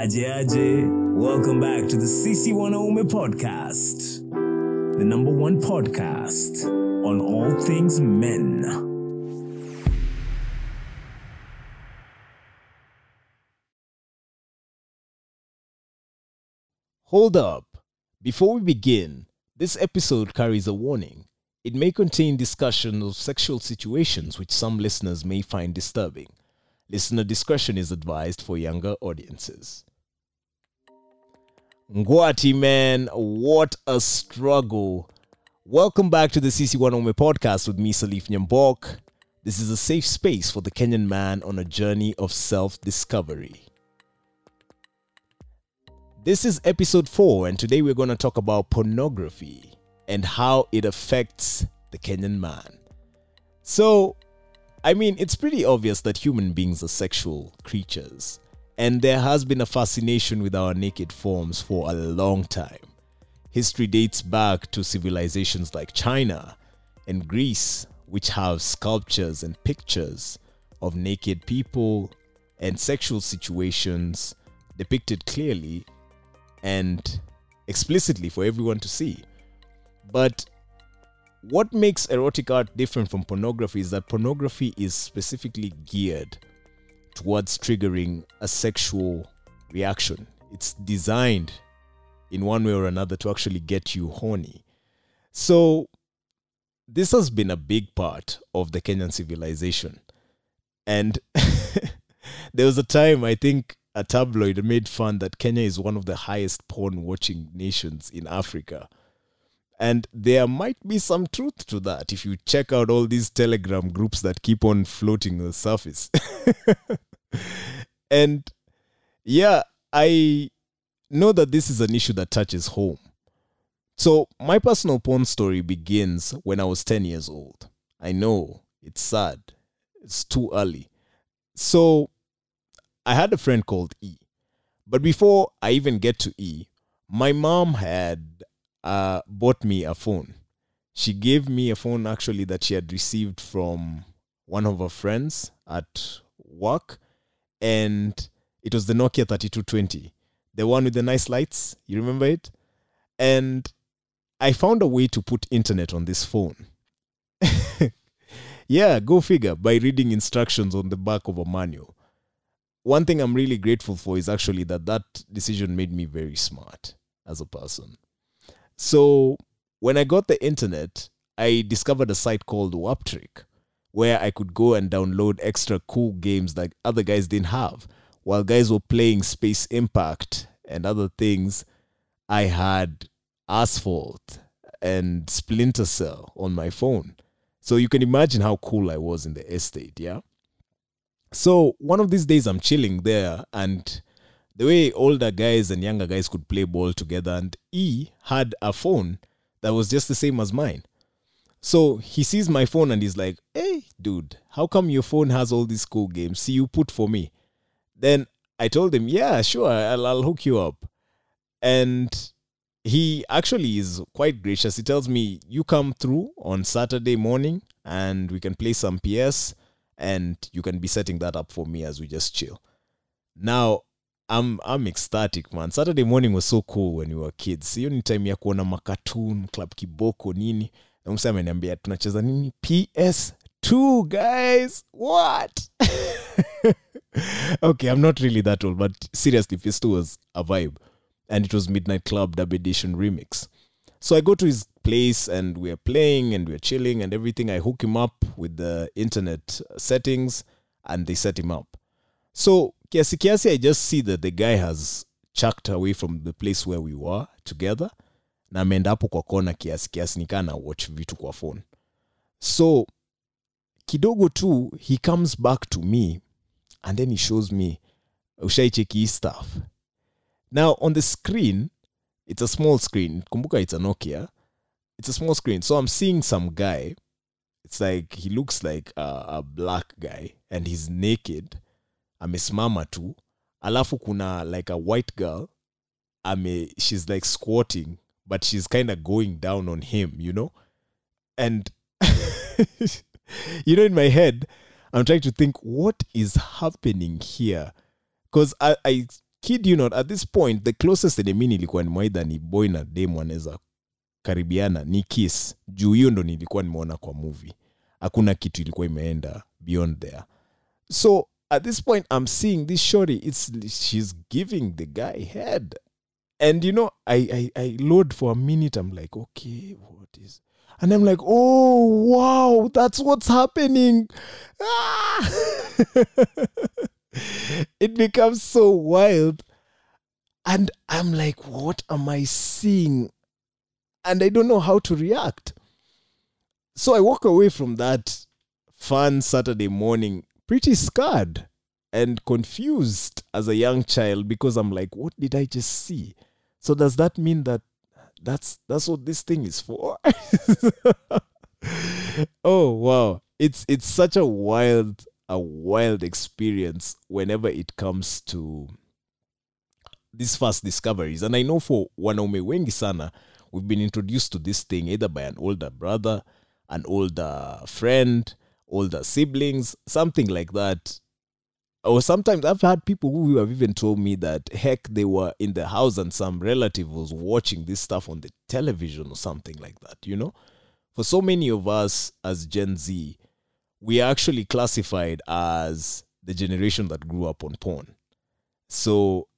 Aje Aje, welcome back to the CC1 Ome podcast, the number one podcast on all things men. Hold up. Before we begin, this episode carries a warning. It may contain discussion of sexual situations which some listeners may find disturbing. Listener discretion is advised for younger audiences. Ngwati, man, what a struggle. Welcome back to the CC1 podcast with me, Salif Nyambok. This is a safe space for the Kenyan man on a journey of self discovery. This is episode 4, and today we're going to talk about pornography and how it affects the Kenyan man. So, I mean, it's pretty obvious that human beings are sexual creatures, and there has been a fascination with our naked forms for a long time. History dates back to civilizations like China and Greece, which have sculptures and pictures of naked people and sexual situations depicted clearly and explicitly for everyone to see. But what makes erotic art different from pornography is that pornography is specifically geared towards triggering a sexual reaction. It's designed in one way or another to actually get you horny. So, this has been a big part of the Kenyan civilization. And there was a time, I think, a tabloid made fun that Kenya is one of the highest porn watching nations in Africa. And there might be some truth to that if you check out all these Telegram groups that keep on floating on the surface. and yeah, I know that this is an issue that touches home. So, my personal porn story begins when I was 10 years old. I know it's sad, it's too early. So, I had a friend called E. But before I even get to E, my mom had uh, bought me a phone. She gave me a phone actually that she had received from one of her friends at work, and it was the Nokia 3220, the one with the nice lights. You remember it? And I found a way to put internet on this phone. yeah, go figure, by reading instructions on the back of a manual one thing I'm really grateful for is actually that that decision made me very smart as a person. So when I got the internet, I discovered a site called Waptrick where I could go and download extra cool games that other guys didn't have. While guys were playing Space Impact and other things, I had Asphalt and Splinter Cell on my phone. So you can imagine how cool I was in the estate, yeah? So one of these days I'm chilling there and the way older guys and younger guys could play ball together and he had a phone that was just the same as mine. So he sees my phone and he's like, "Hey, dude, how come your phone has all these cool games? See, you put for me." Then I told him, "Yeah, sure, I'll, I'll hook you up." And he actually is quite gracious. He tells me, "You come through on Saturday morning and we can play some PS." and you can be setting that up for me as we just chill. Now, I'm I'm ecstatic man. Saturday morning was so cool when we were kids. Hiyo ni time ya kuona makatoon, club kiboko nini. Na msema ameniambia tunacheza nini? PS2 guys. What? okay, I'm not really that old, but seriously, PS2 was a vibe. And it was Midnight Club Dub Edition Remix. So I go to his place and we're playing and we're chilling and everything. I hook him up with the internet settings and they set him up. So kiasi kiasi, I just see that the guy has chucked away from the place where we were together na ameenda hapo kwa kona kiasi kiasi nikaa na watch vitu kwa phone. So kidogo tu he comes back to me and then he shows me ushaicheki stuff. Now on the screen it's a small screen. Kumbuka it's a nokia. It's a small screen. So i'm seeing some guy. It's like he looks like a, a black guy and he's naked amesimama tu alafu kuna like a white girl ame she's like squatting but she's kind of going down on him you know? And you know in my head i'm trying to think what is happening here? Because I, I kid you not at this point the closest enye mi nilikuwa nimewaidha ni boy na dem wanaweza karibiana ni kiss. Juu hiyo ndo nilikuwa nimeona kwa movie. Hakuna kitu ilikuwa imeenda beyond there. So at this point i'm seeing this shorty it's she's giving the guy head. And you know i i, I load for a minute i'm like okay what is and i'm like oh wow that's what's happening. Ah! it becomes so wild. And i'm like what am i seeing? And i don't know how to react. So i walk away from that fun saturday morning pretty scared and confused as a young child because i'm like what did i just see? So does that mean that that's that's what this thing is for? Oh wow. It's it's such a wild a wild experience whenever it comes to these first discoveries. And i know for wanaume wengi sana we've been introduced to this thing either by an older brother an older friend older siblings something like that or sometimes I've had people who have even told me that heck they were in the house and some relative was watching this stuff on the television or something like that, you know? For so many of us as Gen Z, we are actually classified as the generation that grew up on porn. So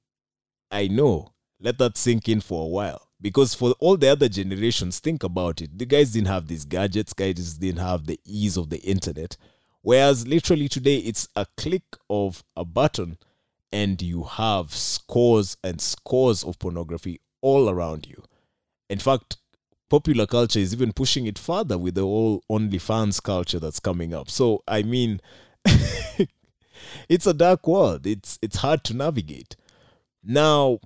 I know, let that sink in for a while. Because for all the other generations, think about it. The guys didn't have these gadgets, guys didn't have the ease of the internet. Whereas literally today, it's a click of a button and you have scores and scores of pornography all around you. In fact, popular culture is even pushing it further with the whole OnlyFans culture that's coming up. So, I mean, it's a dark world. It's it's hard to navigate. Now,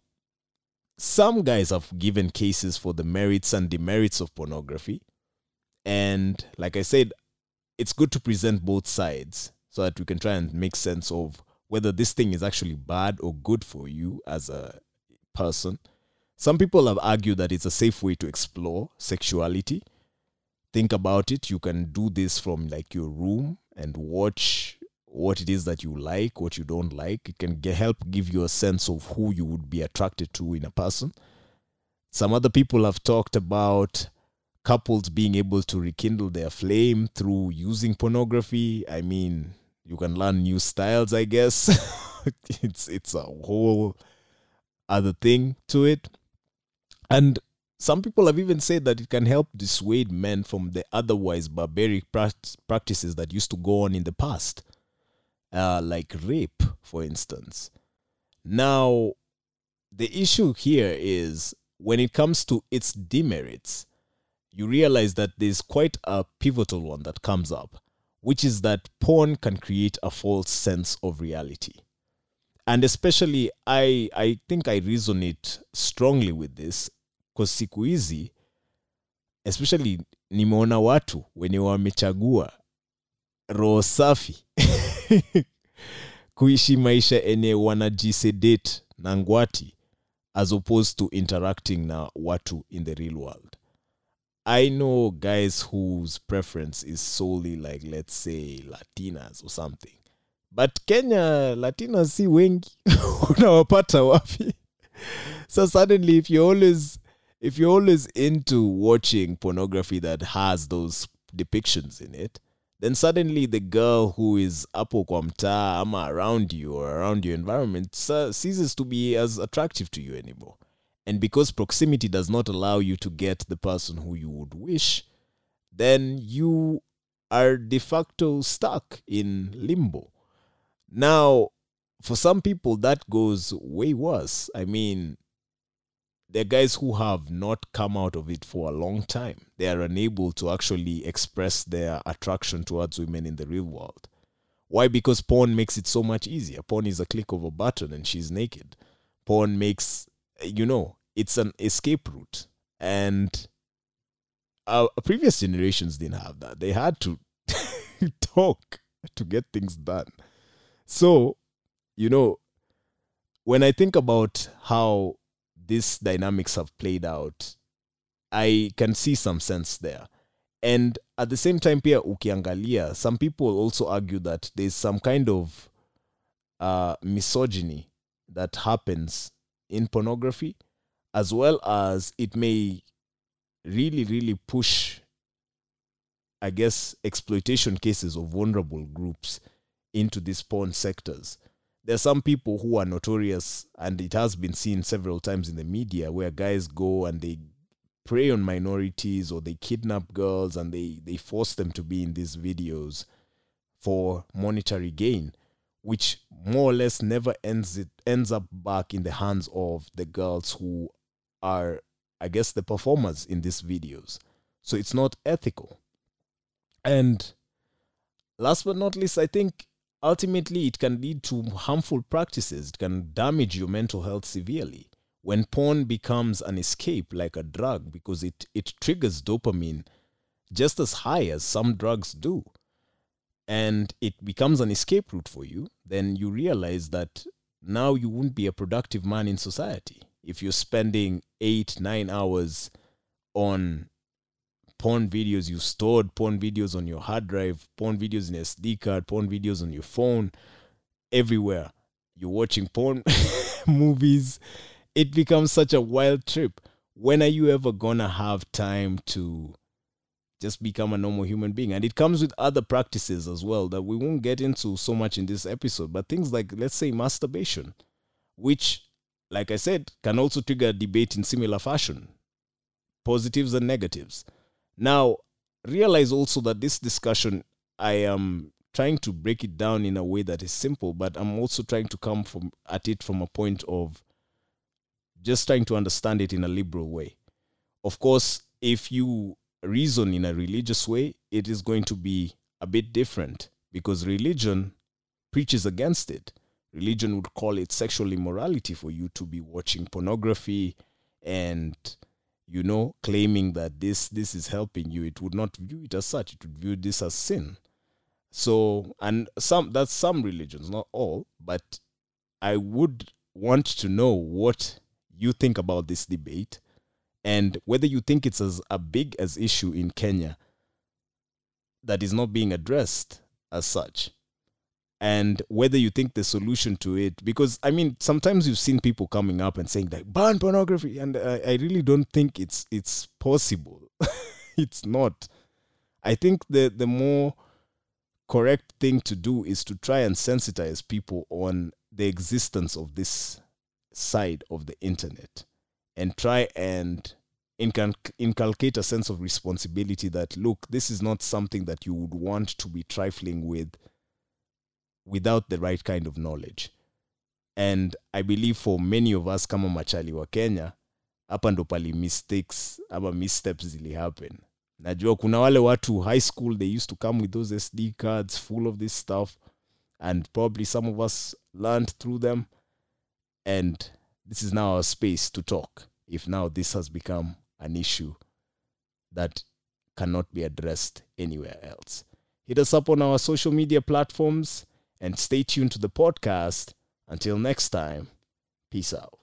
some guys have given cases for the merits and demerits of pornography. And like I said, it's good to present both sides so that we can try and make sense of whether this thing is actually bad or good for you as a person. Some people have argued that it's a safe way to explore sexuality. Think about it. You can do this from like your room and watch what it is that you like, what you don't like. It can ge- help give you a sense of who you would be attracted to in a person. Some other people have talked about couples being able to rekindle their flame through using pornography. I mean, you can learn new styles, I guess. it's it's a whole other thing to it. And some people have even said that it can help dissuade men from the otherwise barbaric prac- practices that used to go on in the past, uh, like rape, for instance. Now, the issue here is when it comes to its demerits, you realize that there's quite a pivotal one that comes up, which is that porn can create a false sense of reality. And especially, I, I think I resonate strongly with this because siku hizi especially nimeona watu when wenye wamechagua roho safi kuishi maisha enye wanajisedate na ngwati as opposed to interacting na watu in the real world I know guys whose preference is solely like let's say Latinas or something. But Kenya Latinas si wengi unawapata wapi? So suddenly if you're always if you're always into watching pornography that has those depictions in it, then suddenly the girl who is hapo kwa ama around you or around your environment ceases to be as attractive to you anymore. And because proximity does not allow you to get the person who you would wish, then you are de facto stuck in limbo. Now, for some people, that goes way worse. I mean, are guys who have not come out of it for a long time. They are unable to actually express their attraction towards women in the real world. Why? Because porn makes it so much easier. Porn is a click of a button and she's naked. Porn makes, you know, it's an escape route. And our previous generations didn't have that. They had to talk to get things done. So, you know, when I think about how these dynamics have played out, I can see some sense there. And at the same time, pia ukiangalia, some people also argue that there's some kind of uh, misogyny that happens in pornography, as well as it may really, really push, I guess, exploitation cases of vulnerable groups into these porn sectors. There are some people who are notorious, and it has been seen several times in the media where guys go and they prey on minorities or they kidnap girls and they, they force them to be in these videos for monetary gain, which more or less never ends it ends up back in the hands of the girls who are, I guess, the performers in these videos. So it's not ethical. And last but not least, I think ultimately it can lead to harmful practices. It can damage your mental health severely when porn becomes an escape like a drug because it, it triggers dopamine just as high as some drugs do and it becomes an escape route for you then you realize that now you won't be a productive man in society if you're spending eight nine hours on porn videos you stored porn videos on your hard drive porn videos in sd card porn videos on your phone everywhere you're watching porn movies it becomes such a wild trip. When are you ever gonna have time to just become a normal human being? And it comes with other practices as well that we won't get into so much in this episode, but things like, let's say, masturbation, which, like I said, can also trigger debate in similar fashion positives and negatives. Now, realize also that this discussion, I am trying to break it down in a way that is simple, but I'm also trying to come from at it from a point of just trying to understand it in a liberal way. Of course, if you reason in a religious way, it is going to be a bit different because religion preaches against it. Religion would call it sexual immorality for you to be watching pornography and you know claiming that this this is helping you it would not view it as such it would view this as sin. So and some that's some religions not all but i would want to know what you think about this debate and whether you think it's as a big as issue in Kenya that is not being addressed as such and whether you think the solution to it because i mean sometimes you've seen people coming up and saying like ban pornography. And i, I really don't think it's it's possible. It's not. I think the the more correct thing to do is to try and sensitize people on the existence of this side of the internet and try and inculcate a sense of responsibility that look this is not something that you would want to be trifling with without the right kind of knowledge. And i believe for many of us kama machali wa kenya hapa ndo pali mistakes ama missteps zilihappen najua kuna wale watu high school they used to come with those sd cards full of this stuff and probably some of us learned through them. And this is now our space to talk if now this has become an issue that cannot be addressed anywhere else. Hit us up on our social media platforms and stay tuned to the podcast. Until next time, peace out.